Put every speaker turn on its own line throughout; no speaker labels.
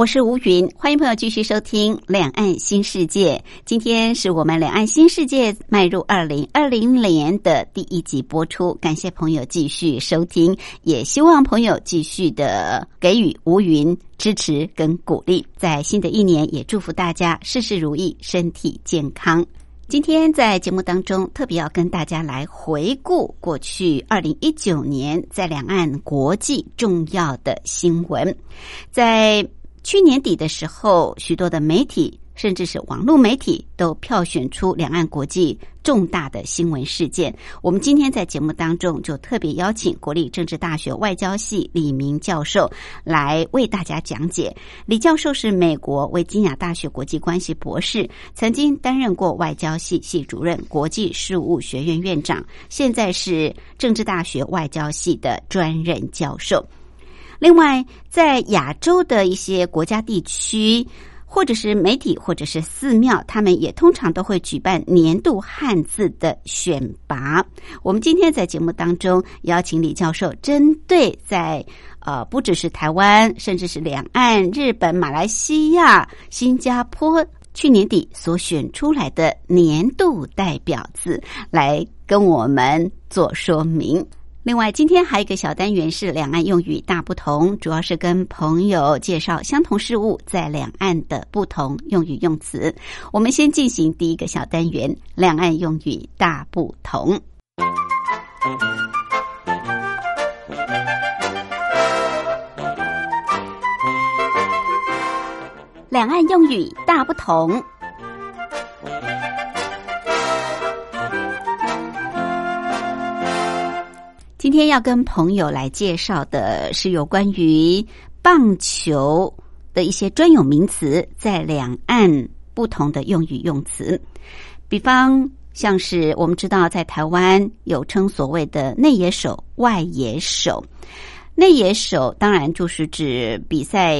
我是吴云，欢迎朋友继续收听《两岸新世界》。今天是我们《两岸新世界》迈入二零二零年的第一集播出，感谢朋友继续收听，也希望朋友继续的给予吴云支持跟鼓励。在新的一年，也祝福大家事事如意，身体健康。今天在节目当中，特别要跟大家来回顾过去二零一九年在两岸国际重要的新闻，在。去年底的时候，许多的媒体，甚至是网络媒体，都票选出两岸国际重大的新闻事件。我们今天在节目当中就特别邀请国立政治大学外交系李明教授来为大家讲解。李教授是美国维吉尼亚大学国际关系博士，曾经担任过外交系系主任、国际事务学院院长，现在是政治大学外交系的专任教授。另外，在亚洲的一些国家地区，或者是媒体，或者是寺庙，他们也通常都会举办年度汉字的选拔。我们今天在节目当中邀请李教授，针对在呃不只是台湾，甚至是两岸、日本、马来西亚、新加坡，去年底所选出来的年度代表字，来跟我们做说明。另外，今天还有一个小单元是两岸用语大不同，主要是跟朋友介绍相同事物在两岸的不同用语用词。我们先进行第一个小单元：两岸用语大不同。两岸用语大不同。今天要跟朋友来介绍的是有关于棒球的一些专有名词，在两岸不同的用语用词。比方，像是我们知道，在台湾有称所谓的内野手、外野手。内野手当然就是指比赛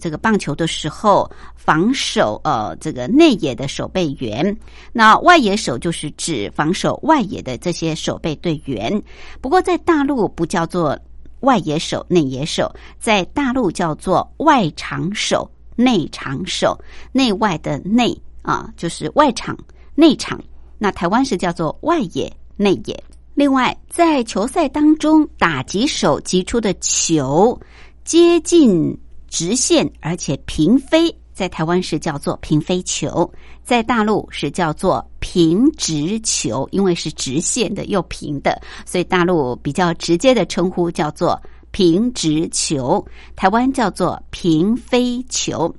这个棒球的时候防守呃这个内野的守备员，那外野手就是指防守外野的这些守备队员。不过在大陆不叫做外野手、内野手，在大陆叫做外场手、内场手。内外的内啊，就是外场、内场。那台湾是叫做外野、内野。另外，在球赛当中，打击手击出的球接近直线，而且平飞，在台湾是叫做平飞球，在大陆是叫做平直球，因为是直线的又平的，所以大陆比较直接的称呼叫做平直球，台湾叫做平飞球。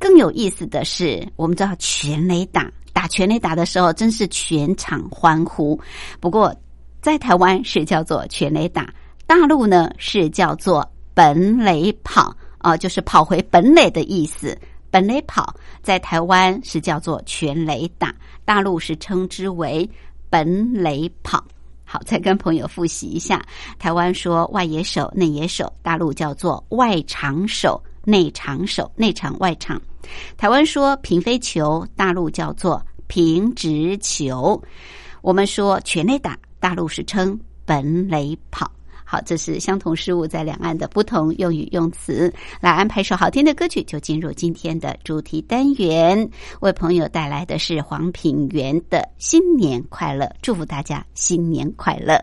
更有意思的是，我们知道全垒打打全垒打的时候，真是全场欢呼。不过，在台湾是叫做全垒打，大陆呢是叫做本垒跑啊，就是跑回本垒的意思。本垒跑在台湾是叫做全垒打，大陆是称之为本垒跑。好，再跟朋友复习一下：台湾说外野手、内野手，大陆叫做外场手、内场手、内场外场。台湾说平飞球，大陆叫做平直球。我们说全垒打。大陆史称本垒跑，好，这是相同事物在两岸的不同用语用词。来安排首好听的歌曲，就进入今天的主题单元，为朋友带来的是黄品源的新年快乐，祝福大家新年快乐。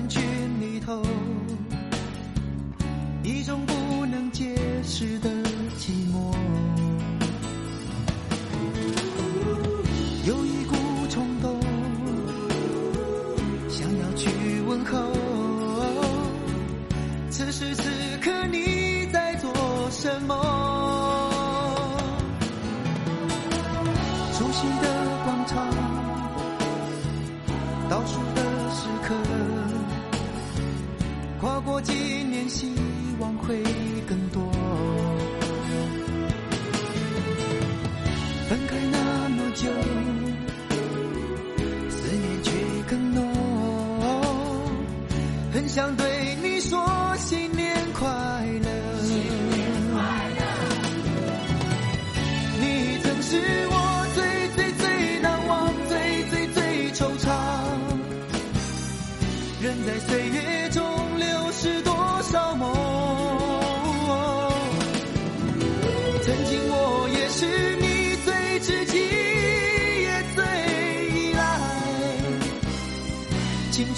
人群里头一种不能解释的寂寞。有一股冲动想要去问候此时此刻你在做什么？熟悉的广场倒数的跨过几年，希望会更多。分开那么久，思念却更浓，很想对你说新年快乐。你曾是我最最最难忘、最最最惆怅。人在岁月中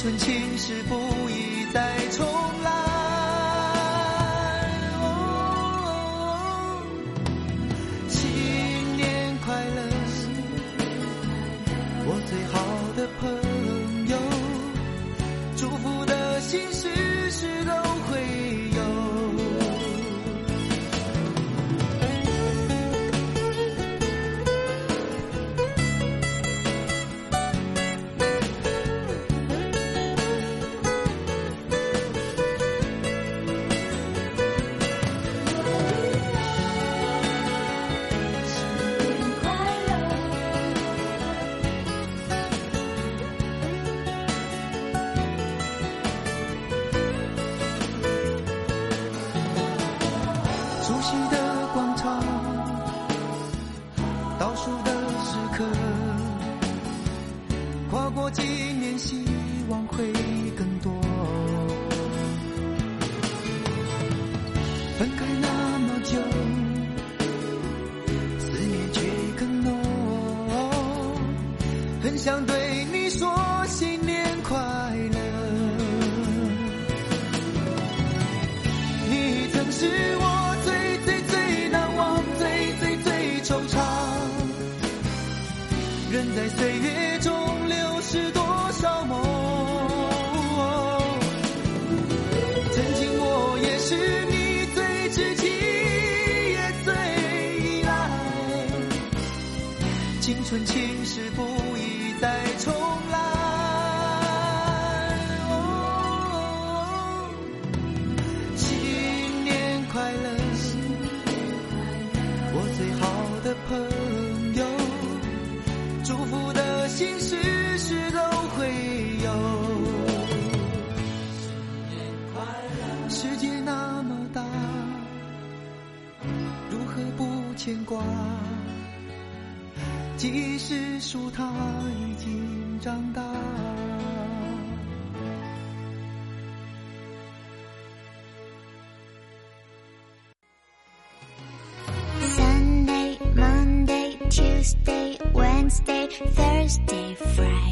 寸情是不宜再重青春情事不宜再重来。哦新年快乐，我最好的朋友，祝福的心事事都会有。世界那么大，如何不牵挂？即使说他已经长大。
Sunday, Monday, Tuesday, Wednesday, Thursday, Friday,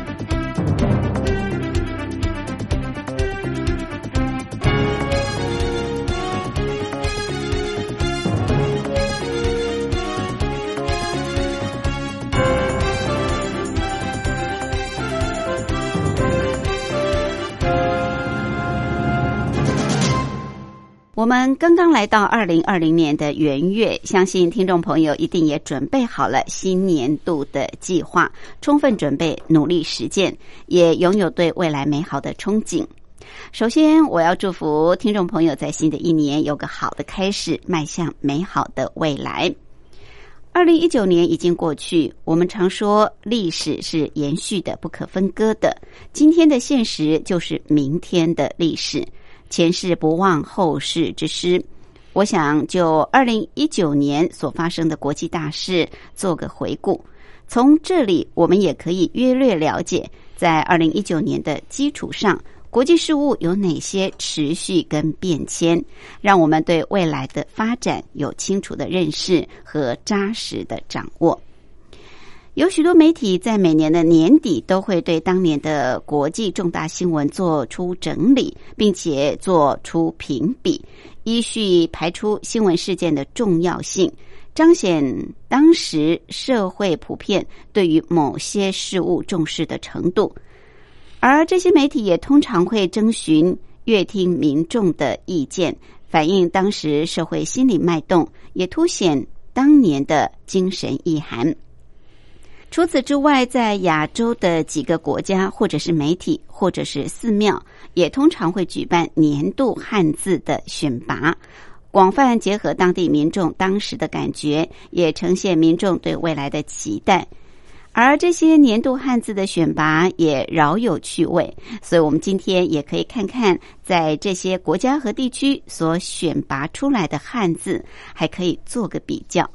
我们刚刚来到二零二零年的元月，相信听众朋友一定也准备好了新年度的计划，充分准备，努力实践，也拥有对未来美好的憧憬。首先，我要祝福听众朋友在新的一年有个好的开始，迈向美好的未来。二零一九年已经过去，我们常说历史是延续的、不可分割的。今天的现实就是明天的历史。前事不忘，后事之师。我想就二零一九年所发生的国际大事做个回顾。从这里，我们也可以约略了解，在二零一九年的基础上，国际事务有哪些持续跟变迁，让我们对未来的发展有清楚的认识和扎实的掌握。有许多媒体在每年的年底都会对当年的国际重大新闻做出整理，并且做出评比，依序排出新闻事件的重要性，彰显当时社会普遍对于某些事物重视的程度。而这些媒体也通常会征询、阅听民众的意见，反映当时社会心理脉动，也凸显当年的精神意涵。除此之外，在亚洲的几个国家，或者是媒体，或者是寺庙，也通常会举办年度汉字的选拔，广泛结合当地民众当时的感觉，也呈现民众对未来的期待。而这些年度汉字的选拔也饶有趣味，所以我们今天也可以看看，在这些国家和地区所选拔出来的汉字，还可以做个比较。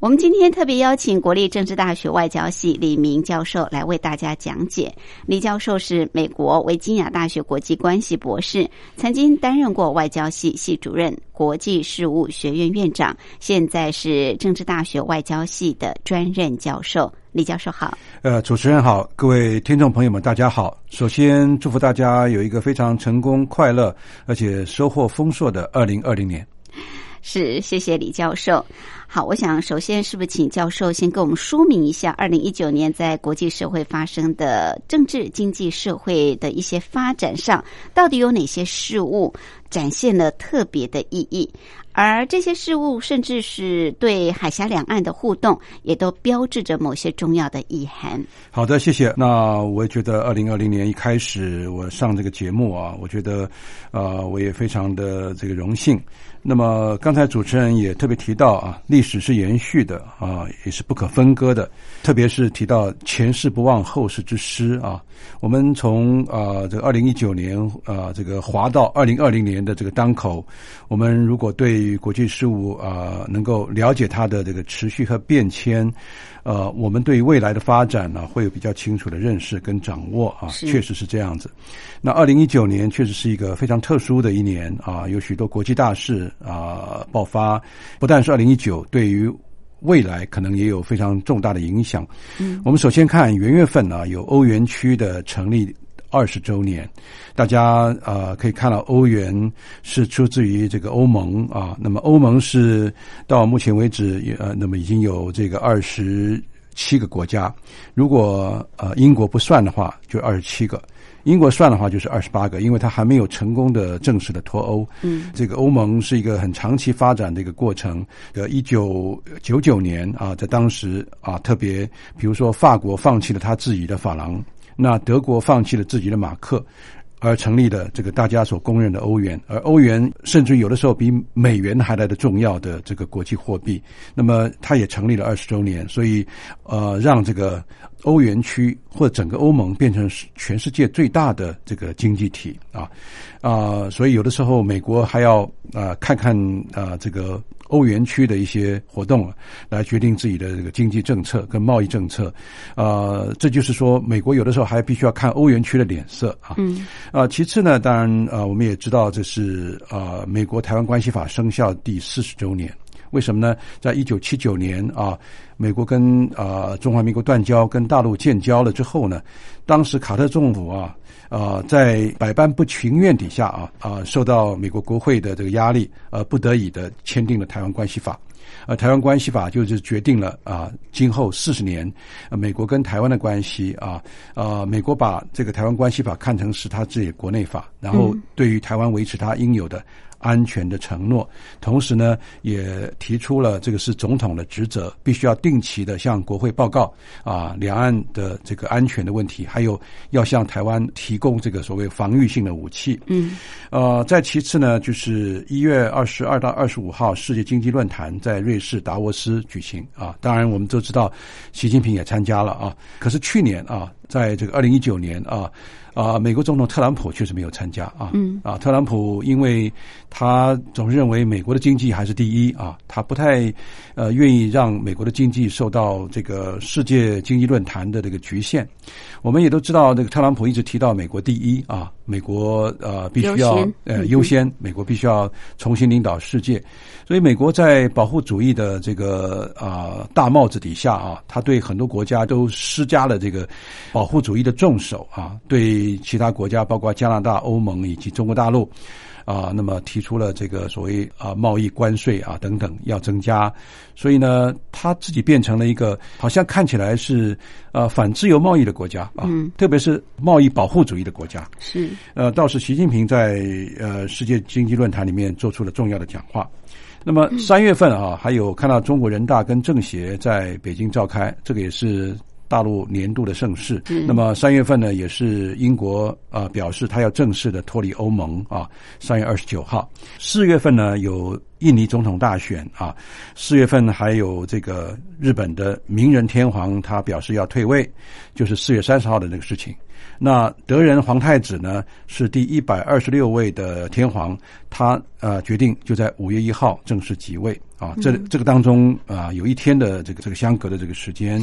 我们今天特别邀请国立政治大学外交系李明教授来为大家讲解。李教授是美国维吉亚大学国际关系博士，曾经担任过外交系系主任、国际事务学院院长，现在是政治大学外交系的专任教授。李教授好。
呃，主持人好，各位听众朋友们，大家好。首先祝福大家有一个非常成功、快乐，而且收获丰硕的二零二零年。
是，谢谢李教授。好，我想首先是不是请教授先给我们说明一下，二零一九年在国际社会发生的政治、经济、社会的一些发展上，到底有哪些事物展现了特别的意义？而这些事物，甚至是对海峡两岸的互动，也都标志着某些重要的意涵。
好的，谢谢。那我也觉得，二零二零年一开始我上这个节目啊，我觉得，呃，我也非常的这个荣幸。那么刚才主持人也特别提到啊，历史是延续的啊，也是不可分割的。特别是提到前世不忘后世之师啊，我们从啊这个二零一九年啊这个滑到二零二零年的这个当口，我们如果对国际事务啊能够了解它的这个持续和变迁。呃，我们对于未来的发展呢，会有比较清楚的认识跟掌握啊，确实是这样子。那二零一九年确实是一个非常特殊的一年啊，有许多国际大事啊爆发，不但是二零一九，对于未来可能也有非常重大的影响。嗯，我们首先看元月份呢，有欧元区的成立。二十周年，大家呃可以看到，欧元是出自于这个欧盟啊。那么欧盟是到目前为止也呃，那么已经有这个二十七个国家。如果呃英国不算的话，就二十七个；英国算的话，就是二十八个，因为它还没有成功的正式的脱欧。嗯，这个欧盟是一个很长期发展的一个过程。呃，一九九九年啊，在当时啊，特别比如说法国放弃了他自己的法郎。那德国放弃了自己的马克，而成立了这个大家所公认的欧元，而欧元甚至有的时候比美元还来的重要的这个国际货币。那么它也成立了二十周年，所以呃，让这个欧元区或整个欧盟变成全世界最大的这个经济体啊啊，所以有的时候美国还要啊看看啊这个。欧元区的一些活动，来决定自己的这个经济政策跟贸易政策，啊，这就是说，美国有的时候还必须要看欧元区的脸色啊。嗯。啊，其次呢，当然啊，我们也知道这是啊，美国台湾关系法生效第四十周年。为什么呢？在一九七九年啊，美国跟啊中华民国断交，跟大陆建交了之后呢，当时卡特政府啊。啊，在百般不情愿底下啊啊，受到美国国会的这个压力，呃，不得已的签订了《台湾关系法》。呃，《台湾关系法》就是决定了啊，今后四十年，美国跟台湾的关系啊啊，美国把这个《台湾关系法》看成是他自己国内法，然后对于台湾维持他应有的。安全的承诺，同时呢，也提出了这个是总统的职责，必须要定期的向国会报告啊，两岸的这个安全的问题，还有要向台湾提供这个所谓防御性的武器。嗯，呃，再其次呢，就是一月二十二到二十五号世界经济论坛在瑞士达沃斯举行啊，当然我们都知道，习近平也参加了啊。可是去年啊，在这个二零一九年啊啊，美国总统特朗普确实没有参加啊，
嗯
啊，特朗普因为他总是认为美国的经济还是第一啊，他不太呃愿意让美国的经济受到这个世界经济论坛的这个局限。我们也都知道，这个特朗普一直提到美国第一啊，美国呃必须要呃优先，美国必须要重新领导世界。所以，美国在保护主义的这个啊、大帽子底下啊，他对很多国家都施加了这个保护主义的重手啊，对其他国家，包括加拿大、欧盟以及中国大陆。啊，那么提出了这个所谓啊贸易关税啊等等要增加，所以呢，他自己变成了一个好像看起来是呃反自由贸易的国家啊，
嗯
特别是贸易保护主义的国家。
是
呃，倒是习近平在呃世界经济论坛里面做出了重要的讲话。那么三月份啊，还有看到中国人大跟政协在北京召开，这个也是大陆年度的盛事。
嗯
那么三月份呢，也是英国啊、表示他要正式的脱离欧盟啊，三月二十九号。四月份呢有印尼总统大选啊，四月份还有这个日本的明仁天皇他表示要退位，就是四月三十号的那个事情。那德仁皇太子呢是第一百二十六位的天皇，他呃决定就在五月一号正式即位啊。这这个当中啊、有一天的这个这个相隔的这个时间，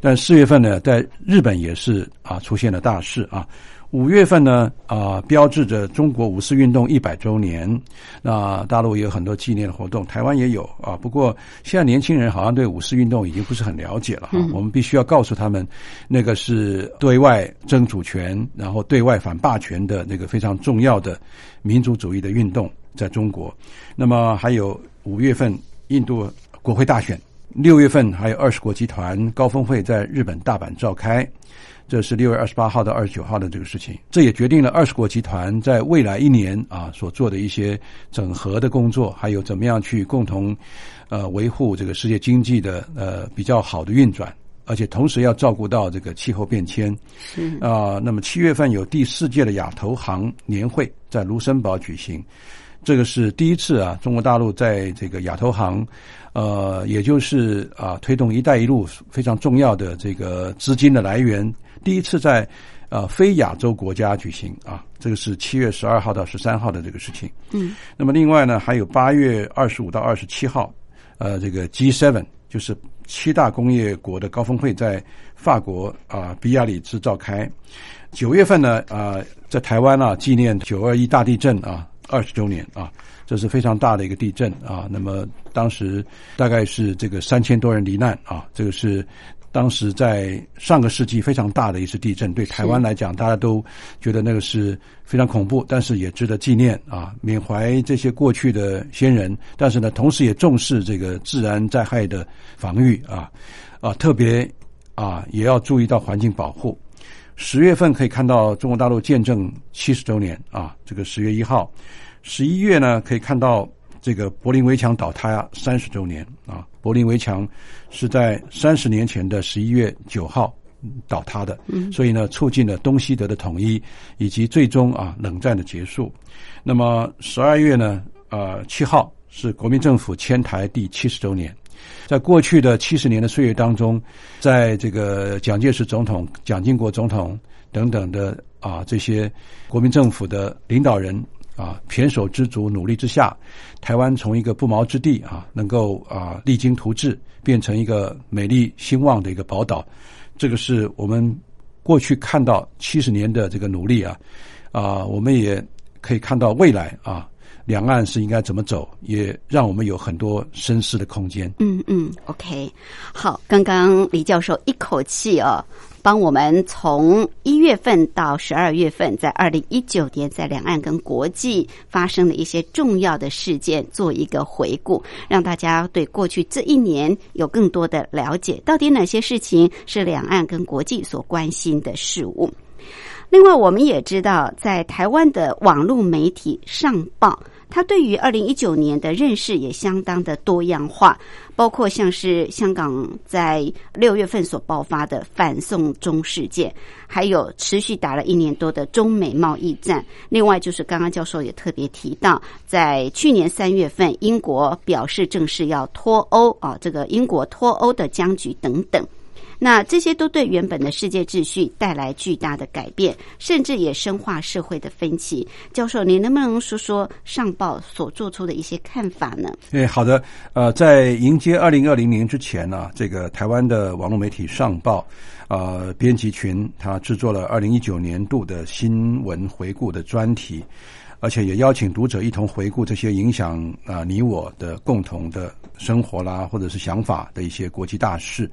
但四月份呢，在日本也是啊出现了大事啊。五月份呢，啊，标志着中国五四运动一百周年。那大陆也有很多纪念的活动，台湾也有啊。不过现在年轻人好像对五四运动已经不是很了解了哈。我们必须要告诉他们，那个是对外争主权，然后对外反霸权的那个非常重要的民族主义的运动，在中国。那么还有五月份印度国会大选，六月份还有二十国集团高峰会在日本大阪召开。这是六月二十八号到二十九号的这个事情，这也决定了二十国集团在未来一年啊所做的一些整合的工作，还有怎么样去共同呃维护这个世界经济的呃比较好的运转，而且同时要照顾到这个气候变迁。
是。
啊、那么七月份有第四届的亚投行年会在卢森堡举行，这个是第一次啊，中国大陆在这个亚投行，呃，也就是啊推动“一带一路”非常重要的这个资金的来源，第一次在呃非亚洲国家举行啊，这个是七月十二号到十三号的这个事情。
嗯，
那么另外呢，还有八月二十五到二十七号，呃，这个 G7 就是七大工业国的高峰会在法国啊、比亚里兹召开。九月份呢，啊、在台湾啊纪念九二一大地震啊二十周年啊，这是非常大的一个地震啊。那么当时大概是这个三千多人罹难啊，这个是当时在上个世纪非常大的一次地震，对台湾来讲，大家都觉得那个是非常恐怖，但是也值得纪念啊，缅怀这些过去的先人。但是呢，同时也重视这个自然灾害的防御啊啊，特别啊也要注意到环境保护。十月份可以看到中国大陆见证七十周年啊，这个十月一号。十一月呢，可以看到这个柏林围墙倒塌三十周年啊。柏林围墙是在三十年前的十一月九号嗯倒塌的，所以呢，促进了东西德的统一以及最终啊冷战的结束。那么十二月呢，呃七号是国民政府迁台第七十周年。在过去的七十年的岁月当中，在这个蒋介石总统、蒋经国总统等等的啊这些国民政府的领导人啊胼手知足努力之下，台湾从一个不毛之地啊，能够啊励精图治，变成一个美丽兴旺的一个宝岛。这个是我们过去看到七十年的这个努力啊，啊，我们也可以看到未来啊，两岸是应该怎么走，也让我们有很多深思的空间。
嗯嗯，OK，好，刚刚李教授一口气哦，帮我们从一月份到十二月份，在二零一九年在两岸跟国际发生的一些重要的事件做一个回顾，让大家对过去这一年有更多的了解，到底哪些事情是两岸跟国际所关心的事物。另外，我们也知道，在台湾的网络媒体上报，他对于二零一九年的认识也相当的多样化，包括像是香港在六月份所爆发的反送中事件，还有持续打了一年多的中美贸易战。另外，就是刚刚教授也特别提到，在去年三月份，英国表示正式要脱欧啊，这个英国脱欧的僵局等等。那这些都对原本的世界秩序带来巨大的改变，甚至也深化社会的分歧。教授，你能不能说说上报所做出的一些看法呢？
哎，好的。呃，在迎接二零二零年之前呢、这个台湾的网络媒体上报，呃，编辑群他制作了二零一九年度的新闻回顾的专题，而且也邀请读者一同回顾这些影响啊、你我的共同的生活啦，或者是想法的一些国际大事。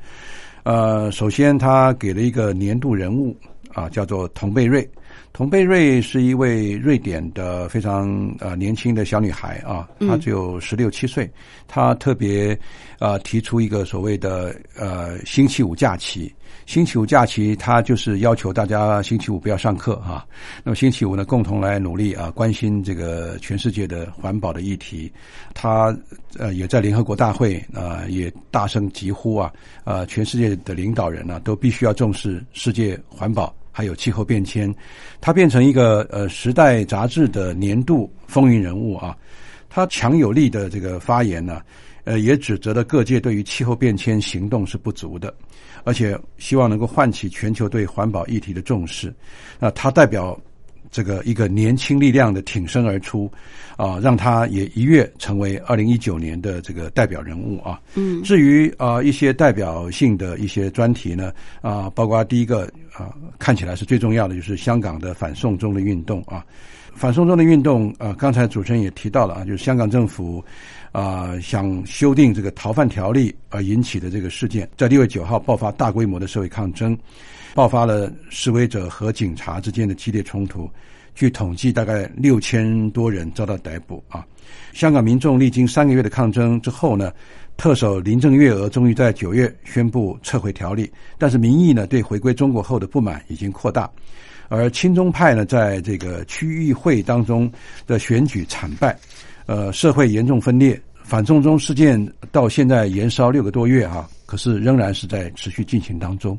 呃，首先他给了一个年度人物啊，叫做童贝瑞。童贝瑞是一位瑞典的非常呃年轻的小女孩啊，她只有十六七岁。她特别呃提出一个所谓的呃星期五假期。星期五假期，她就是要求大家星期五不要上课啊。那么星期五呢，共同来努力啊，关心这个全世界的环保的议题。她呃也在联合国大会啊、也大声疾呼啊，呃，全世界的领导人呢、都必须要重视世界环保。还有气候变迁，他变成一个呃《时代》杂志的年度风云人物啊。他强有力的这个发言呢，呃，也指责了各界对于气候变迁行动是不足的，而且希望能够唤起全球对环保议题的重视。那他代表这个一个年轻力量的挺身而出，啊，让他也一跃成为二零一九年的这个代表人物啊。嗯，至于啊、一些代表性的一些专题呢，啊，包括第一个啊，看起来是最重要的，就是香港的反送中的运动啊。反送中的运动，呃，刚才主持人也提到了啊，就是香港政府啊、想修订这个逃犯条例而引起的这个事件，在六月九号爆发大规模的社会抗争，爆发了示威者和警察之间的激烈冲突。据统计，大概六千多人遭到逮捕啊。香港民众历经三个月的抗争之后呢，特首林郑月娥终于在九月宣布撤回条例，但是民意呢对回归中国后的不满已经扩大。而亲中派呢，在这个区域会当中的选举惨败，呃，社会严重分裂。反送中事件到现在延烧六个多月啊，可是仍然是在持续进行当中。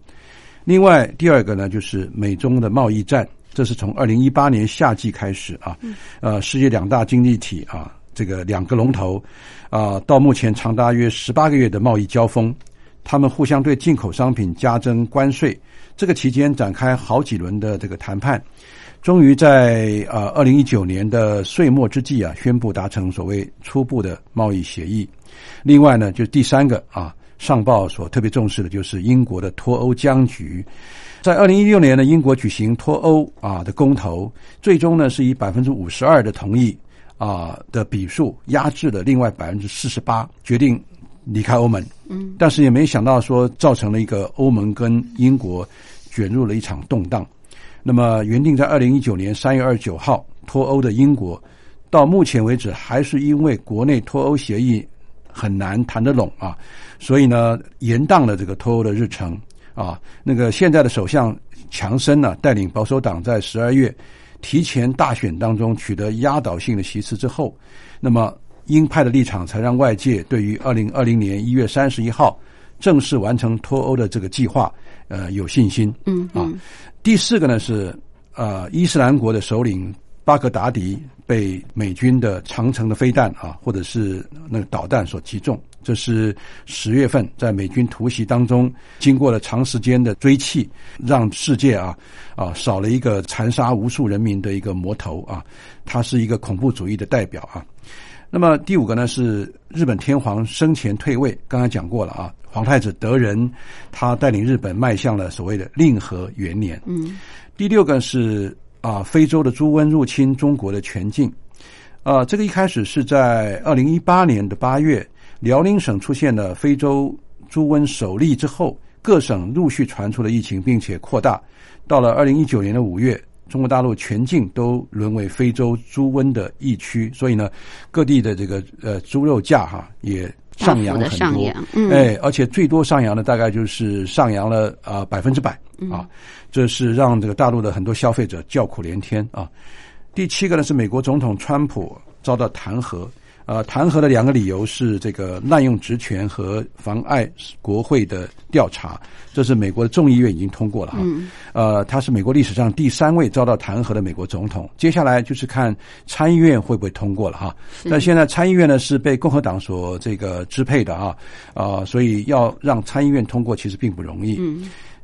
另外，第二个呢，就是美中的贸易战，这是从二零一八年夏季开始啊，呃，世界两大经济体啊，这个两个龙头啊，到目前长达约十八个月的贸易交锋，他们互相对进口商品加征关税。这个期间展开好几轮的这个谈判，终于在呃二零一九年的岁末之际啊，宣布达成所谓初步的贸易协议。另外呢，就第三个啊，上报所特别重视的就是英国的脱欧僵局。在二零一六年呢，英国举行脱欧啊的公投，最终呢是以百分之五十二的同意啊的比数压制了另外百分之四十八，决定离开欧盟。嗯，但是也没想到说造成了一个欧盟跟英国卷入了一场动荡。那么原定在二零一九年三月二十九号脱欧的英国，到目前为止还是因为国内脱欧协议很难谈得拢啊，所以呢延宕了这个脱欧的日程啊。那个现在的首相强森呢，带领保守党在十二月提前大选当中取得压倒性的席次之后，那么鹰派的立场才让外界对于二零二零年一月三十一号正式完成脱欧的这个计划，呃，有信心。
嗯
啊，第四个呢是呃，伊斯兰国的首领巴格达迪被美军的长城的飞弹啊，或者是那个导弹所击中。这是十月份在美军突袭当中，经过了长时间的追击，让世界啊啊少了一个残杀无数人民的一个魔头啊，他是一个恐怖主义的代表啊。那么第五个呢是日本天皇生前退位，刚才讲过了啊，皇太子德仁他带领日本迈向了所谓的令和元年。
嗯，
第六个是啊，非洲的猪瘟入侵中国的全境。啊，这个一开始是在二零一八年的八月，辽宁省出现了非洲猪瘟首例之后，各省陆续传出了疫情，并且扩大。到了二零一九年的五月，中国大陆全境都沦为非洲猪瘟的疫区，所以呢，各地的这个呃猪肉价哈也上扬
的
很多哎，而且最多上扬的大概就是上扬了啊百分之百啊，这是让这个大陆的很多消费者叫苦连天啊。第七个呢是美国总统川普遭到弹劾，呃，弹劾的两个理由是这个滥用职权和妨碍国会的调查，这是美国的众议院已经通过了哈。呃，他是美国历史上第三位遭到弹劾的美国总统。接下来就是看参议院会不会通过了哈。但现在参议院呢是被共和党所这个支配的啊，啊，所以要让参议院通过其实并不容易。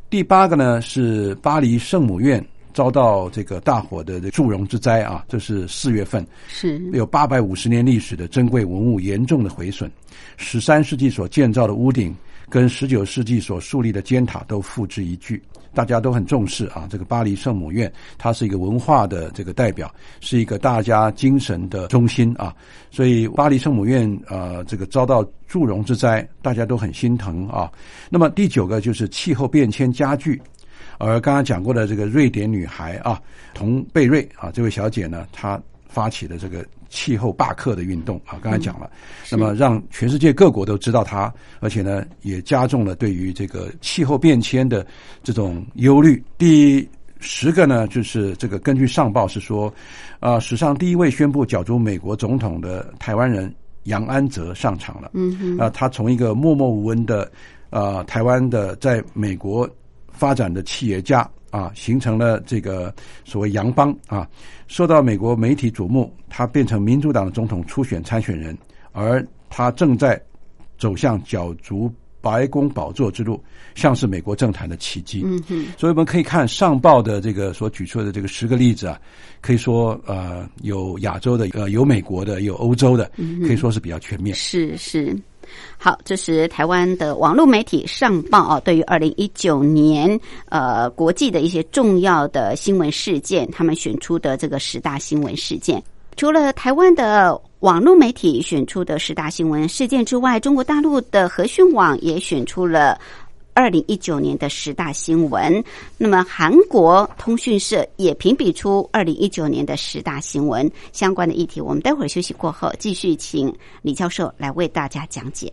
第八个呢是巴黎圣母院遭到这个大火的祝融之灾啊，这是四月份，
是
有八百五十年历史的珍贵文物严重的毁损，十三世纪所建造的屋顶跟十九世纪所树立的尖塔都付之一炬。大家都很重视啊，这个巴黎圣母院，它是一个文化的这个代表，是一个大家精神的中心啊。所以巴黎圣母院呃，这个遭到祝融之灾，大家都很心疼啊。那么第九个就是气候变迁加剧。而刚刚讲过的这个瑞典女孩啊，童贝瑞啊，这位小姐呢，她发起的这个气候罢课的运动啊，刚才讲了，那么让全世界各国都知道她，而且呢，也加重了对于这个气候变迁的这种忧虑。第十个呢，就是这个根据上报是说，啊，史上第一位宣布角逐美国总统的台湾人杨安泽上场了。
嗯哼，
啊，他从一个默默无闻的呃台湾的在美国发展的企业家啊，形成了这个所谓洋帮啊，受到美国媒体瞩目，他变成民主党的总统初选参选人，而他正在走向角逐白宫宝座之路，像是美国政坛的奇迹。
嗯哼，
所以我们可以看上报的这个所举出的这个十个例子啊，可以说呃有亚洲的，呃有美国的，有欧洲的，可以说是比较全面。
是是。好，这是台湾的网络媒体上报啊，对于二零一九年呃国际的一些重要的新闻事件，他们选出的这个十大新闻事件。除了台湾的网络媒体选出的十大新闻事件之外，中国大陆的和讯网也选出了二零一九年的十大新闻。那么韩国通讯社也评比出二零一九年的十大新闻相关的议题。我们待会儿休息过后，继续请李教授来为大家讲解。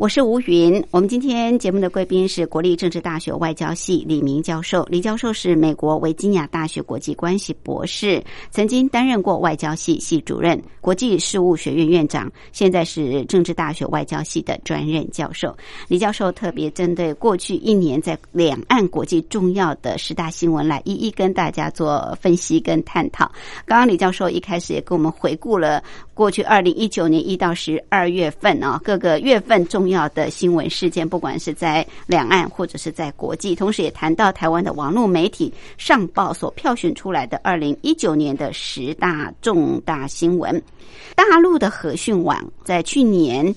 我是吴云。我们今天节目的贵宾是国立政治大学外交系李明教授。李教授是美国维吉尼亚大学国际关系博士，曾经担任过外交系系主任、国际事务学院院长，现在是政治大学外交系的专任教授。李教授特别针对过去一年在两岸国际重要的十大新闻来一一跟大家做分析跟探讨。刚刚李教授一开始也跟我们回顾了过去二零一九年一到十二月份啊各个月份重要的新闻事件，不管是在两岸或者是在国际，同时也谈到台湾的网络媒体上报所票选出来的二零一九年的十大重大新闻。大陆的和讯网在去年。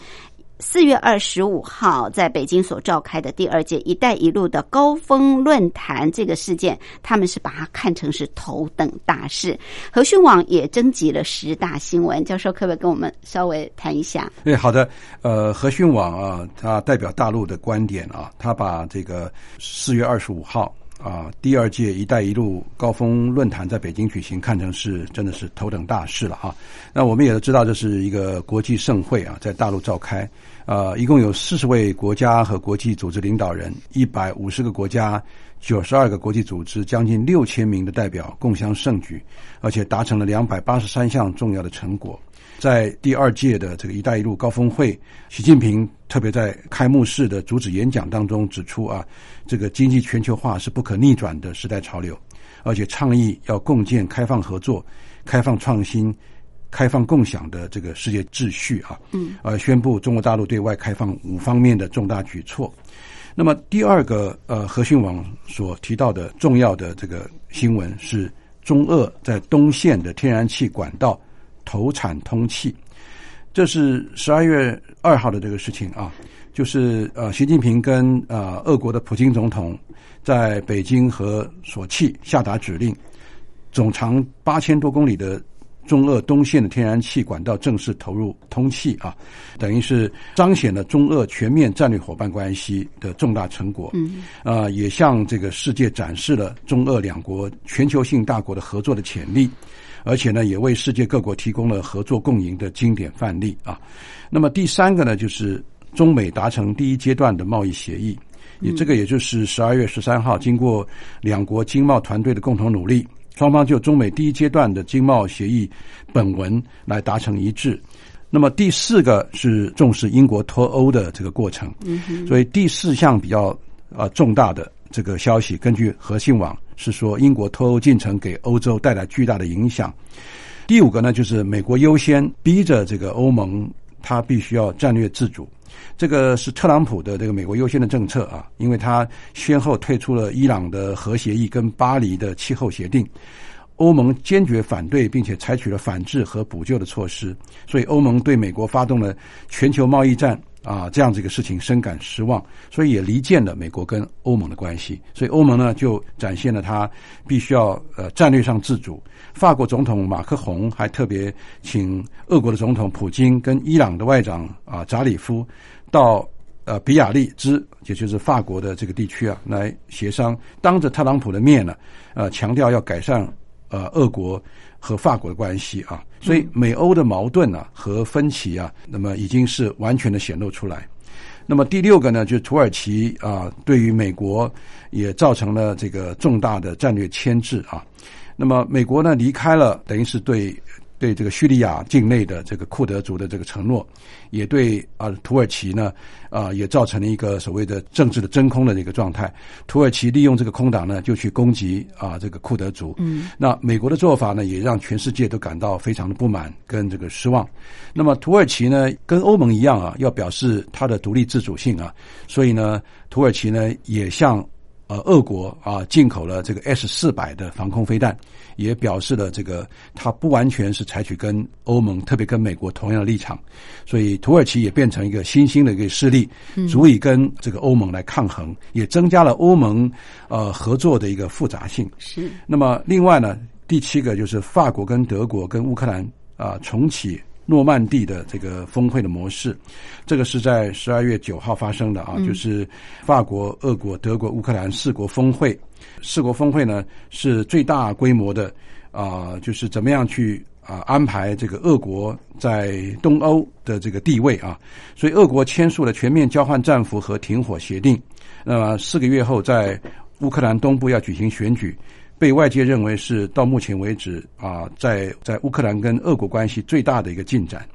四月二十五号，在北京所召开的第二届“一带一路”的高峰论坛，这个事件，他们是把它看成是头等大事。和讯网也征集了十大新闻，教授可不可以跟我们稍微谈一下？
对，好的。呃，和讯网啊，它代表大陆的观点啊，它把这个四月二十五号啊，第二届“一带一路”高峰论坛在北京举行，看成是真的是头等大事了哈。那我们也都知道，这是一个国际盛会啊，在大陆召开。呃，一共有四十位国家和国际组织领导人，一百五十个国家，九十二个国际组织，将近六千名的代表共襄盛举，而且达成了两百八十三项重要的成果。在第二届的这个“一带一路”高峰会，习近平特别在开幕式的主旨演讲当中指出啊，这个经济全球化是不可逆转的时代潮流，而且倡议要共建开放合作、开放创新。开放共享的这个世界秩序啊，嗯，呃，宣布中国大陆对外开放五方面的重大举措。那么第二个呃，和讯网所提到的重要的这个新闻是中俄在东线的天然气管道投产通气，这是十二月二号的这个事情啊，就是呃，习近平跟呃俄国的普京总统在北京和索契下达指令，总长八千多公里的。中俄东线的天然气管道正式投入通气啊，等于是彰显了中俄全面战略伙伴关系的重大成果。嗯，啊，也向这个世界展示了中俄两国全球性大国的合作的潜力，而且呢，也为世界各国提供了合作共赢的经典范例啊。那么第三个呢，就是中美达成第一阶段的贸易协议，也这个也就是十二月十三号，经过两国经贸团队的共同努力。双方就中美第一阶段的经贸协议本文来达成一致。那么第四个是重视英国脱欧的这个过程。嗯，所以第四项比较呃重大的这个消息，根据和信网是说，英国脱欧进程给欧洲带来巨大的影响。第五个呢，就是美国优先逼着这个欧盟，它必须要战略自主。这个是特朗普的这个美国优先的政策啊，因为他先后退出了伊朗的核协议跟巴黎的气候协定，欧盟坚决反对，并且采取了反制和补救的措施，所以欧盟对美国发动了全球贸易战啊这样子一个事情深感失望，所以也离间了美国跟欧盟的关系，所以欧盟呢就展现了他必须要呃战略上自主。法国总统马克宏还特别请俄国的总统普京跟伊朗的外长啊扎里夫到呃比亚利兹，也就是法国的这个地区啊，来协商，当着特朗普的面呢，呃强调要改善呃俄国和法国的关系啊，所以美欧的矛盾啊和分歧啊，那么已经是完全的显露出来。那么第六个呢，就是土耳其啊，对于美国也造成了这个重大的战略牵制啊。那么美国呢离开了，等于是对对这个叙利亚境内的这个库德族的这个承诺，也对啊土耳其呢啊也造成了一个所谓的政治的真空的这个状态。土耳其利用这个空档呢，就去攻击啊这个库德族。嗯，那美国的做法呢，也让全世界都感到非常的不满跟这个失望。那么土耳其呢，跟欧盟一样啊，要表示它的独立自主性啊，所以呢，土耳其呢也向呃俄国啊进口了这个 S 四百的防空飞弹。也表示了这个，它不完全是采取跟欧盟，特别跟美国同样的立场，所以土耳其也变成一个新兴的一个势力，足以跟这个欧盟来抗衡，也增加了欧盟呃合作的一个复杂性。
是。
那么另外呢，第七个就是法国跟德国跟乌克兰啊重启诺曼底的这个峰会的模式，这个是在十二月九号发生的啊，就是法国、俄国、德国、乌克兰四国峰会。四国峰会呢是最大规模的啊，就是怎么样去啊安排这个俄国在东欧的这个地位啊，所以俄国签署了全面交换战俘和停火协定。那么四个月后，在乌克兰东部要举行选举，被外界认为是到目前为止啊，在在乌克兰跟俄国关系最大的一个进展。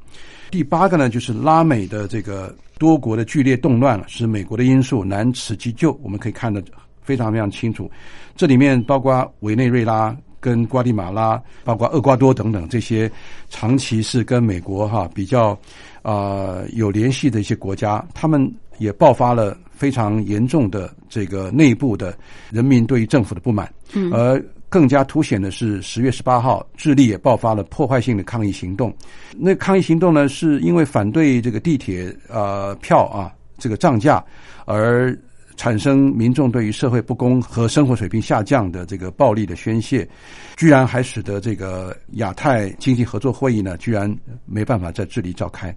第八个呢，就是拉美的这个多国的剧烈动乱，使美国的因素难辞其咎。我们可以看得。非常非常清楚，这里面包括委内瑞拉、跟瓜地马拉、包括厄瓜多等等这些长期是跟美国哈比较啊有联系的一些国家，他们也爆发了非常严重的这个内部的人民对于政府的不满。嗯，而更加凸显的是十月十八号，智利也爆发了破坏性的抗议行动。那抗议行动呢，是因为反对这个地铁呃票啊这个涨价而。产生民众对于社会不公和生活水平下降的这个暴力的宣泄，居然还使得这个亚太经济合作会议呢，居然没办法在智利召开。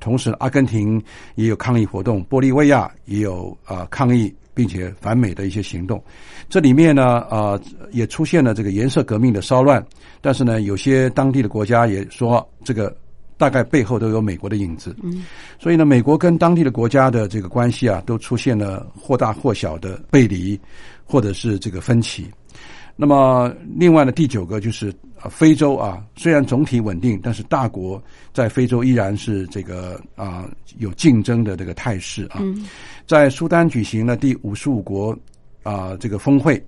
同时，阿根廷也有抗议活动，玻利维亚也有啊抗议，并且反美的一些行动。这里面呢，啊也出现了这个颜色革命的骚乱。但是呢，有些当地的国家也说这个。大概背后都有美国的影子，嗯，所以呢，美国跟当地的国家的这个关系啊，都出现了或大或小的背离，或者是这个分歧。那么，另外呢，第九个就是非洲啊，虽然总体稳定，但是大国在非洲依然是这个啊有竞争的这个态势啊。在苏丹举行了第五十五国啊这个峰会，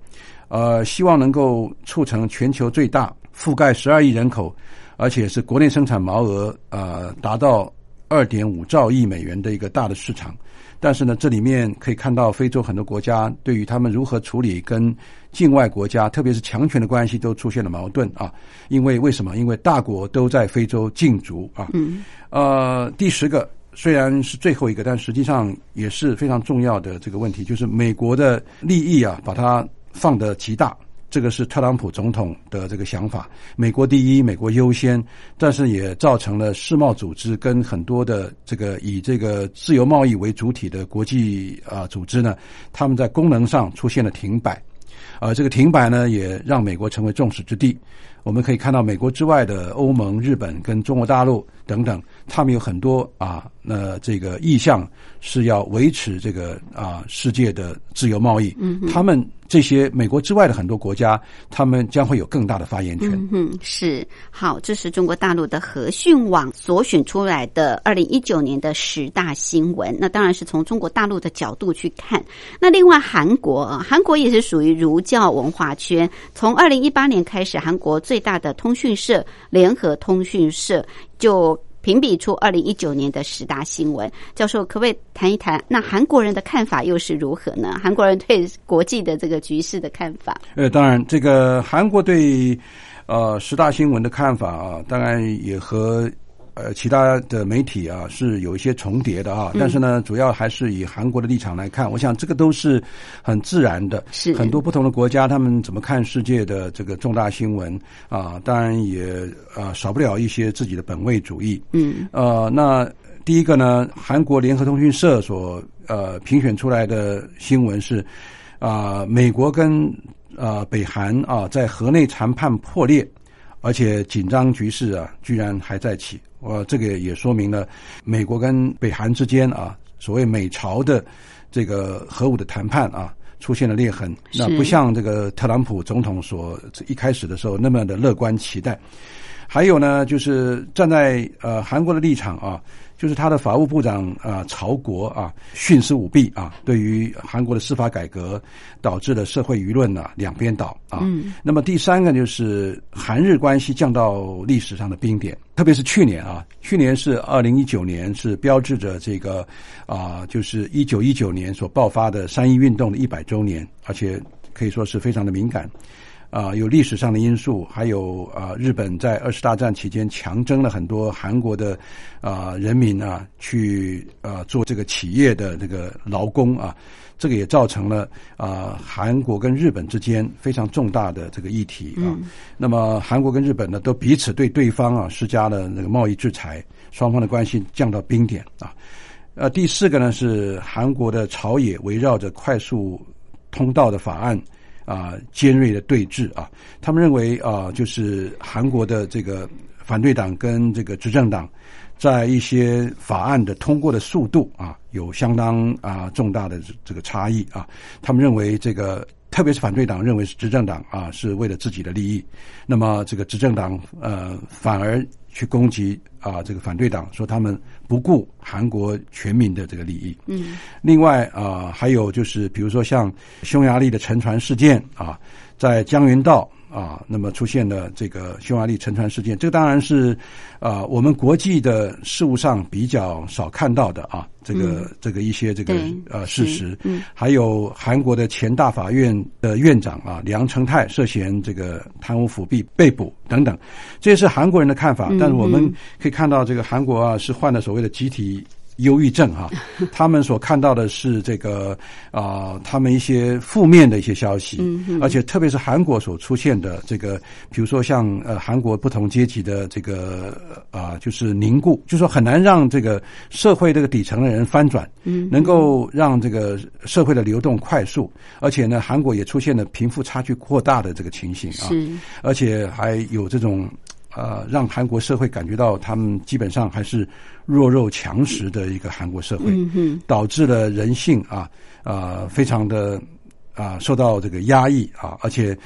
呃，希望能够促成全球最大覆盖十二亿人口。而且是国内生产毛额啊达到二点五兆亿美元的一个大的市场，但是呢，这里面可以看到非洲很多国家对于他们如何处理跟境外国家，特别是强权的关系，都出现了矛盾啊。因为为什么？因为大国都在非洲竞逐啊。嗯。呃，第十个虽然是最后一个，但实际上也是非常重要的这个问题，就是美国的利益啊，把它放得极大。这个是特朗普总统的这个想法，美国第一，美国优先，但是也造成了世贸组织跟很多的这个以这个自由贸易为主体的国际啊组织呢，他们在功能上出现了停摆，而这个停摆呢，也让美国成为众矢之的。我们可以看到，美国之外的欧盟、日本跟中国大陆等等，他们有很多啊，那这个意向是要维持这个啊世界的自由贸易，嗯，他们。这些美国之外的很多国家，他们将会有更大的发言权。
嗯，是好，这是中国大陆的和讯网所选出来的二零一九年的十大新闻。那当然是从中国大陆的角度去看。那另外，韩国啊，韩国也是属于儒教文化圈。从二零一八年开始，韩国最大的通讯社联合通讯社就。评比出二零一九年的十大新闻，教授可不可以谈一谈？那韩国人的看法又是如何呢？韩国人对国际的这个局势的看法？
呃，当然，这个韩国对呃十大新闻的看法啊，当然也和。呃，其他的媒体啊是有一些重叠的啊，但是呢，主要还是以韩国的立场来看，我想这个都是很自然的。
是
很多不同的国家，他们怎么看世界的这个重大新闻啊？当然也啊少不了一些自己的本位主义。嗯，呃，那第一个呢，韩国联合通讯社所呃评选出来的新闻是啊，美国跟啊北韩啊在河内谈判破裂，而且紧张局势啊居然还在起。我这个也说明了美国跟北韩之间啊，所谓美朝的这个核武的谈判啊，出现了裂痕。那不像这个特朗普总统所一开始的时候那么的乐观期待。还有呢，就是站在呃韩国的立场啊，就是他的法务部长啊曹国啊徇私舞弊啊，对于韩国的司法改革导致了社会舆论呢、两边倒啊。
嗯
那么第三个就是韩日关系降到历史上的冰点，特别是去年啊，去年是二零一九年，是标志着这个啊，就是一九一九年所爆发的三一运动的一百周年，而且可以说是非常的敏感。啊，有历史上的因素，还有啊，日本在二次大战期间强征了很多韩国的啊人民啊，去啊做这个企业的这个劳工啊，这个也造成了啊韩国跟日本之间非常重大的这个议题啊。那么韩国跟日本呢，都彼此对对方啊施加了那个贸易制裁，双方的关系降到冰点啊。呃，第四个呢是韩国的朝野围绕着快速通道的法案啊、尖锐的对峙啊，他们认为啊、就是韩国的这个反对党跟这个执政党在一些法案的通过的速度啊，有相当啊重大的这个差异啊。他们认为这个，特别是反对党认为是执政党啊是为了自己的利益，那么这个执政党呃反而去攻击啊这个反对党，说他们不顾韩国全民的这个利益。
嗯
另外啊、还有就是比如说像匈牙利的沉船事件啊，在江原道啊，那么出现了这个匈牙利沉船事件，这个当然是啊、我们国际的事务上比较少看到的啊，这个、这个一些这个呃事实。
嗯
还有韩国的前大法院的院长啊梁成泰涉嫌这个贪污腐弊被捕等等，这也是韩国人的看法。
嗯
但是我们
嗯
可以看到，这个韩国啊是患了所谓的集体。忧郁症哈、他们所看到的是这个啊、他们一些负面的一些消息，而且特别是韩国所出现的这个，比如说像呃韩国不同阶级的这个啊、就是凝固，就说很难让这个社会这个底层的人翻转，
嗯
能够让这个社会的流动快速，而且呢，韩国也出现了贫富差距扩大的这个情形啊，
是。
而且还有这种呃，让韩国社会感觉到他们基本上还是弱肉强食的一个韩国社会，
嗯
导致了人性啊啊、非常的啊、受到这个压抑啊，而且。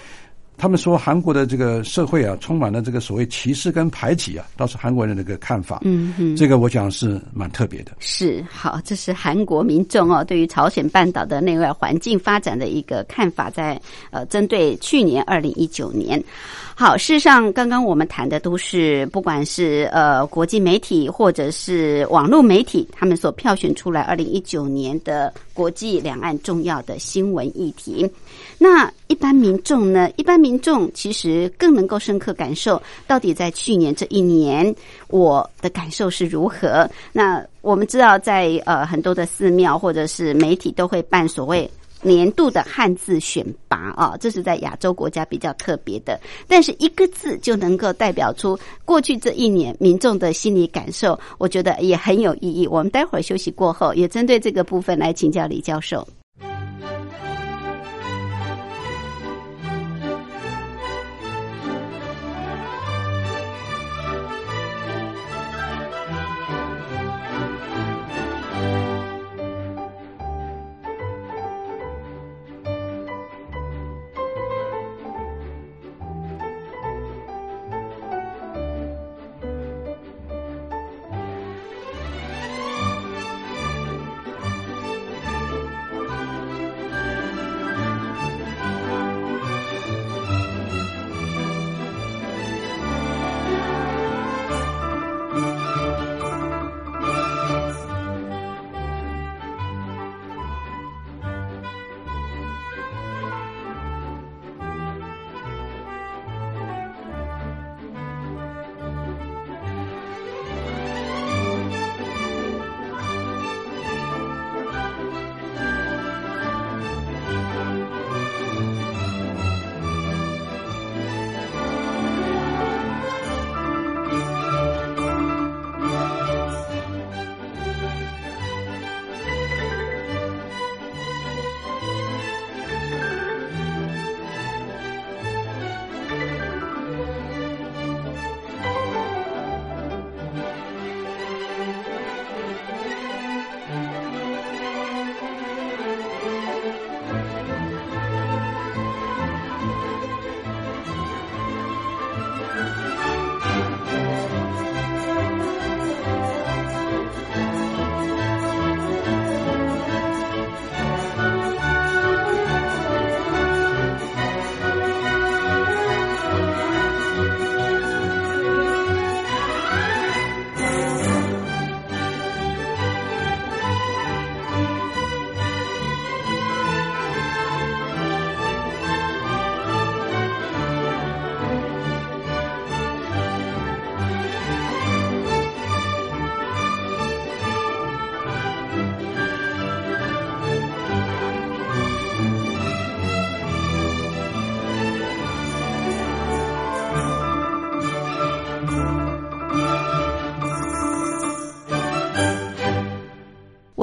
他们说韩国的这个社会啊，充满了这个所谓歧视跟排挤啊，倒是韩国人的一个看法。
嗯哼。
这个我讲是蛮特别的。
是好，这是韩国民众哦对于朝鲜半岛的内外环境发展的一个看法在，呃针对去年二零一九年。好，事实上，刚刚我们谈的都是不管是呃国际媒体或者是网络媒体，他们所票选出来二零一九年的国际两岸重要的新闻议题。那一般民众呢？一般民众其实更能够深刻感受，到底在去年这一年，我的感受是如何。那我们知道在，呃很多的寺庙或者是媒体都会办所谓。年度的汉字选拔啊，这是在亚洲国家比较特别的，但是一个字就能够代表出过去这一年民众的心理感受，我觉得也很有意义。我们待会儿休息过后，也针对这个部分来请教李教授。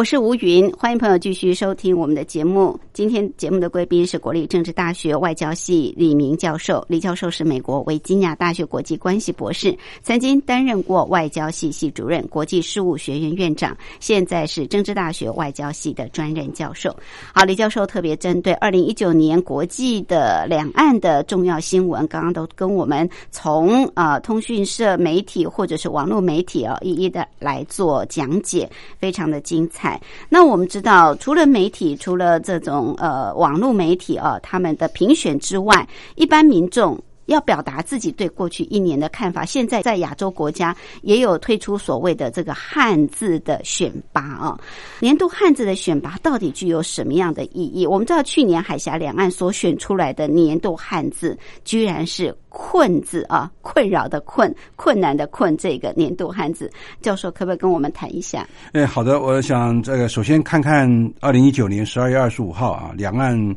我是吴云，欢迎朋友继续收听我们的节目。今天节目的贵宾是国立政治大学外交系李明教授。李教授是美国维吉尼亚大学国际关系博士，曾经担任过外交系系主任、国际事务学院院长，现在是政治大学外交系的专任教授。好，李教授特别针对二零一九年国际的两岸的重要新闻，刚刚都跟我们从、呃通讯社媒体或者是网络媒体啊、一一的来做讲解，非常的精彩。那我们知道，除了媒体，除了这种呃网络媒体啊，他们的评选之外，一般民众。要表达自己对过去一年的看法，现在在亚洲国家也有推出所谓的这个汉字的选拔啊。年度汉字的选拔到底具有什么样的意义？我们知道去年海峡两岸所选出来的年度汉字，居然是“困”字啊，困扰的“困”，困难的“困”这个年度汉字。教授可不可以跟我们谈一下？
哎，好的，我想这个首先看看二零一九年十二月二十五号啊，两岸。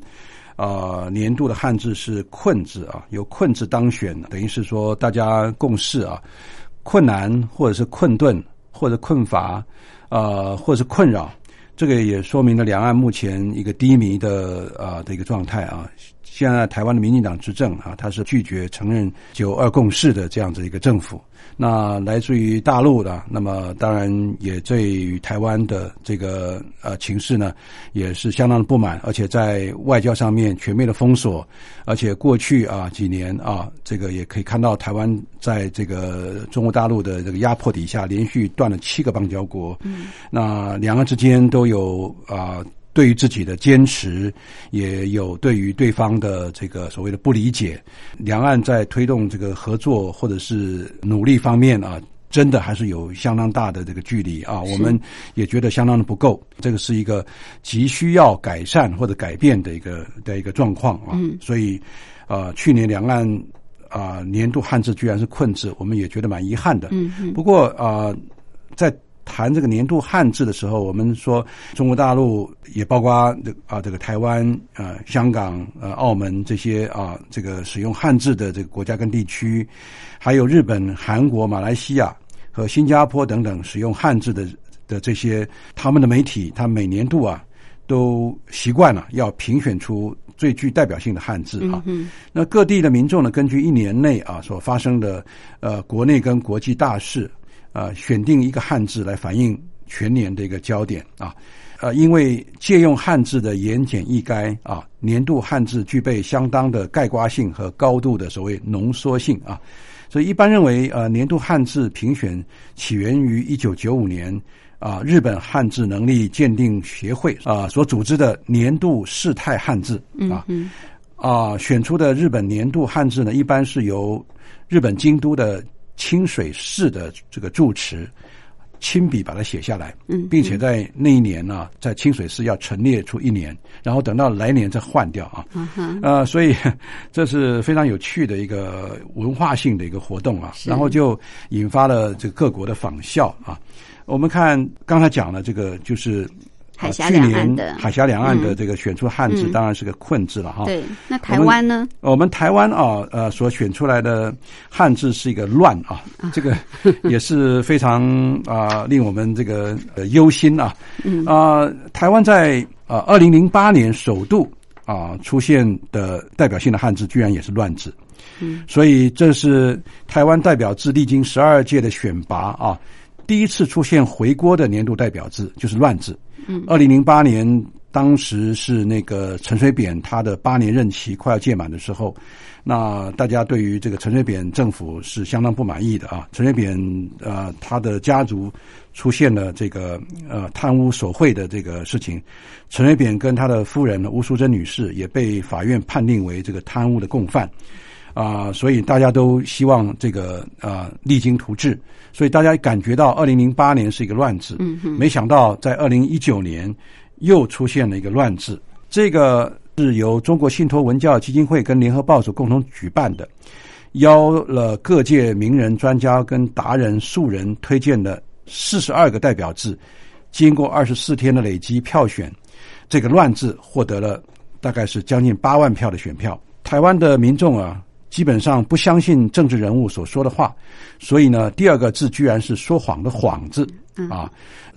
啊，年度的汉字是“困”字啊，由“困”字当选，等于是说大家共事啊，困难或者是困顿或者困乏，啊，或者是困扰，这个也说明了两岸目前一个低迷的啊的一个状态啊。现在台湾的民进党执政啊，他是拒绝承认“九二共识”的这样子一个政府。那来自于大陆的，那么当然也对于台湾的这个呃情势呢，也是相当的不满，而且在外交上面全面的封锁，而且过去啊几年啊，这个也可以看到台湾在这个中国大陆的这个压迫底下，连续断了七个邦交国。嗯，那两岸之间都有啊。对于自己的坚持，也有对于对方的这个所谓的不理解，两岸在推动这个合作或者是努力方面啊，真的还是有相当大的这个距离啊，我们也觉得相当的不够，这个是一个急需要改善或者改变的一个的一个状况啊，所以呃，去年两岸啊年度汉字居然是困字，我们也觉得蛮遗憾的。嗯嗯。不过啊，在谈这个年度汉字的时候，我们说中国大陆也包括这啊这个台湾啊香港呃澳门这些啊这个使用汉字的这个国家跟地区，还有日本、韩国、马来西亚和新加坡等等使用汉字的的这些他们的媒体，他每年度啊都习惯了要评选出最具代表性的汉字啊。那各地的民众呢，根据一年内啊所发生的呃国内跟国际大事。啊，选定一个汉字来反映全年的一个焦点啊，呃，因为借用汉字的言简意赅啊，年度汉字具备相当的概括性和高度的所谓浓缩性啊，所以一般认为，呃，年度汉字评选起源于一九九五年啊，日本汉字能力鉴定协会啊所组织的年度世态汉字啊，啊，选出的日本年度汉字呢，一般是由日本京都的。清水寺的这个住持亲笔把它写下来，嗯，并且在那一年呢，在清水寺要陈列出一年，然后等到来年再换掉啊，嗯哼，呃，所以 这是非常有趣的一个文化性的一个活动啊，然后就引发了这个各国的仿效啊。我们看刚才讲了这个就是。
海峡两岸的
海峡两岸的这个选出汉字，当然是个困字了哈。
对，那台湾呢？
我们台湾啊，呃，所选出来的汉字是一个乱啊，这个 也是非常啊，令我们这个呃忧心啊。嗯啊，台湾在啊二零零八年首度啊出现的代表性的汉字，居然也是乱字。嗯，所以这是台湾代表字历经十二届的选拔啊，第一次出现回锅的年度代表字，就是乱字。嗯，二零零八年，当时是那个陈水扁他的八年任期快要届满的时候，那大家对于这个陈水扁政府是相当不满意的啊。陈水扁呃，他的家族出现了这个呃贪污受贿的这个事情，陈水扁跟他的夫人吴淑珍女士也被法院判定为这个贪污的共犯。啊，所以大家都希望这个啊励精图治，所以大家感觉到二零零八年是一个乱字，嗯没想到在二零一九年又出现了一个乱字。这个是由中国信托文教基金会跟联合报所共同举办的，邀了各界名人、专家跟达人、素人推荐的四十二个代表字，经过二十四天的累积票选，这个乱字获得了大概是将近八万票的选票。台湾的民众啊。基本上不相信政治人物所说的话，所以呢，第二个字居然是说谎的“谎”字。啊，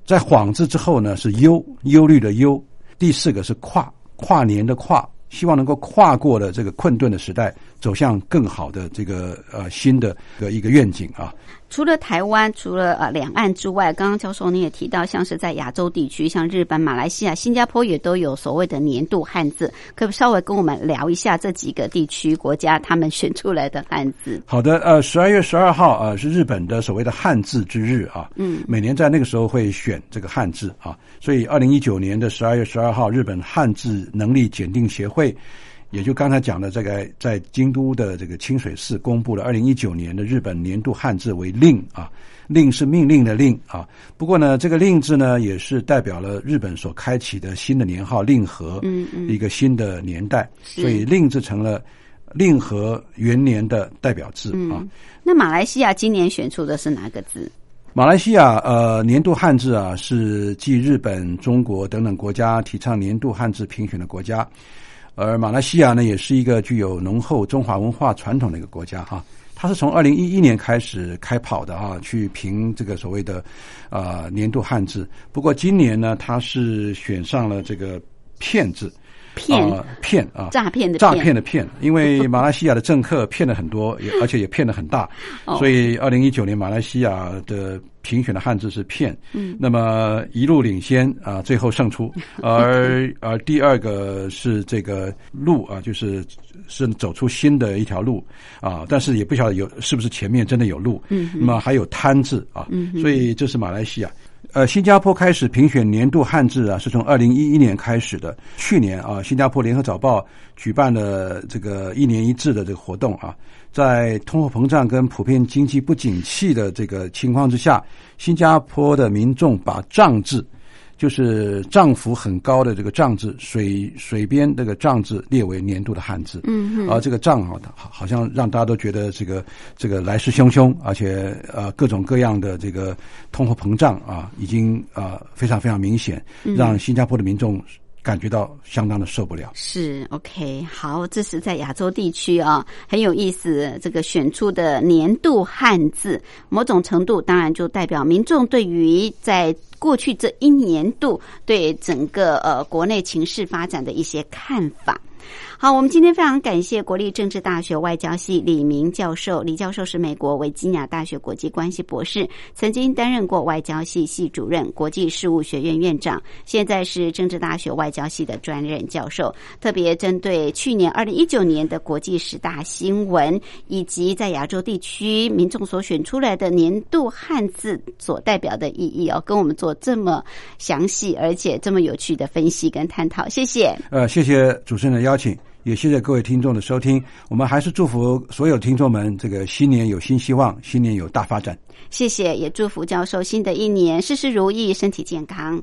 在“谎”字之后呢是忧忧虑的“忧”，第四个是跨跨年的“跨”，希望能够跨过了这个困顿的时代，走向更好的这个呃新的一个愿景啊。
除了台湾，除了呃两岸之外，刚刚教授你也提到，像是在亚洲地区，像日本、马来西亚、新加坡也都有所谓的年度汉字，可不稍微跟我们聊一下这几个地区国家他们选出来的汉字？
好的，呃，十二月十二号呃是日本的所谓的汉字之日啊，
嗯，
每年在那个时候会选这个汉字啊，所以二零一九年的十二月十二号，日本汉字能力检定协会。也就刚才讲的这个，在京都的这个清水寺公布了二零一九年的日本年度汉字为“令”啊，“令”是命令的“令”啊。不过呢，这个“令”字呢，也是代表了日本所开启的新的年号令和，
嗯嗯，
一个新的年代，所以“令”字成了令和元年的代表字啊。
那马来西亚今年选出的是哪个字？
马来西亚呃年度汉字啊，是继日本、中国等等国家提倡年度汉字评选的国家。而马来西亚呢，也是一个具有浓厚中华文化传统的一个国家哈。它是从二零一一年开始开跑的啊，去评这个所谓的啊年度汉字。不过今年呢，它是选上了这个“骗”字。
骗
骗啊，
诈骗的
诈骗的骗，因为马来西亚的政客骗了很多，也 而且也骗的很大，所以二零一九年马来西亚的评选的汉字是骗，
嗯，
那么一路领先啊，最后胜出，而而第二个是这个路啊，就是是走出新的一条路啊，但是也不晓得有是不是前面真的有路，
嗯，
那么还有贪字啊，
嗯，
所以这是马来西亚。呃，新加坡开始评选年度汉字啊，是从二零一一年开始的。去年啊，新加坡联合早报举办了这个一年一字的这个活动啊，在通货膨胀跟普遍经济不景气的这个情况之下，新加坡的民众把“账”字。就是涨幅很高的这个“涨”字，水水边这个“涨”字列为年度的汉字。
嗯。
而这个“涨”啊，好好像让大家都觉得这个这个来势汹汹，而且呃各种各样的这个通货膨胀啊，已经啊非常非常明显，让新加坡的民众感觉到相当的受不了。
是 OK，好，这是在亚洲地区啊，很有意思。这个选出的年度汉字，某种程度当然就代表民众对于在。过去这一年度对整个呃国内情势发展的一些看法。好，我们今天非常感谢国立政治大学外交系李明教授。李教授是美国维吉尼亚大学国际关系博士，曾经担任过外交系系主任、国际事务学院院长，现在是政治大学外交系的专任教授。特别针对去年二零一九年的国际十大新闻，以及在亚洲地区民众所选出来的年度汉字所代表的意义哦，跟我们做这么详细而且这么有趣的分析跟探讨。谢谢。
呃，谢谢主持人的邀请。也谢谢各位听众的收听，我们还是祝福所有听众们，这个新年有新希望，新年有大发展。
谢谢，也祝福教授新的一年事事如意，身体健康。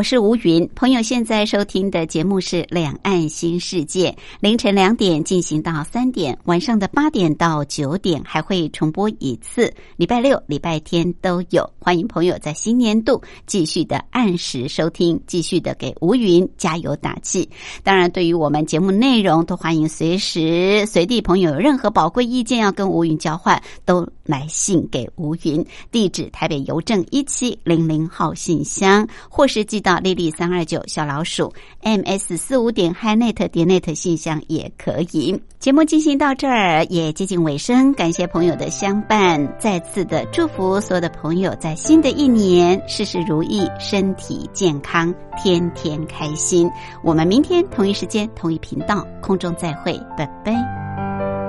我是吴云，朋友现在收听的节目是《两岸新世界》，凌晨两点进行到三点，晚上的八点到九点还会重播一次，礼拜六、礼拜天都有。欢迎朋友在新年度继续的按时收听，继续的给吴云加油打气。当然，对于我们节目内容，都欢迎随时随地朋友有任何宝贵意见要跟吴云交换，都来信给吴云，地址台北邮政一七零零号信箱，或是寄到丽丽三二九小老鼠 ms 四五点 hinet 点 net 信箱也可以。节目进行到这儿也接近尾声，感谢朋友的相伴，再次的祝福所有的朋友在新的一年事事如意，身体健康，天天开心。我们明天同一时间同一频道空中再会，拜拜。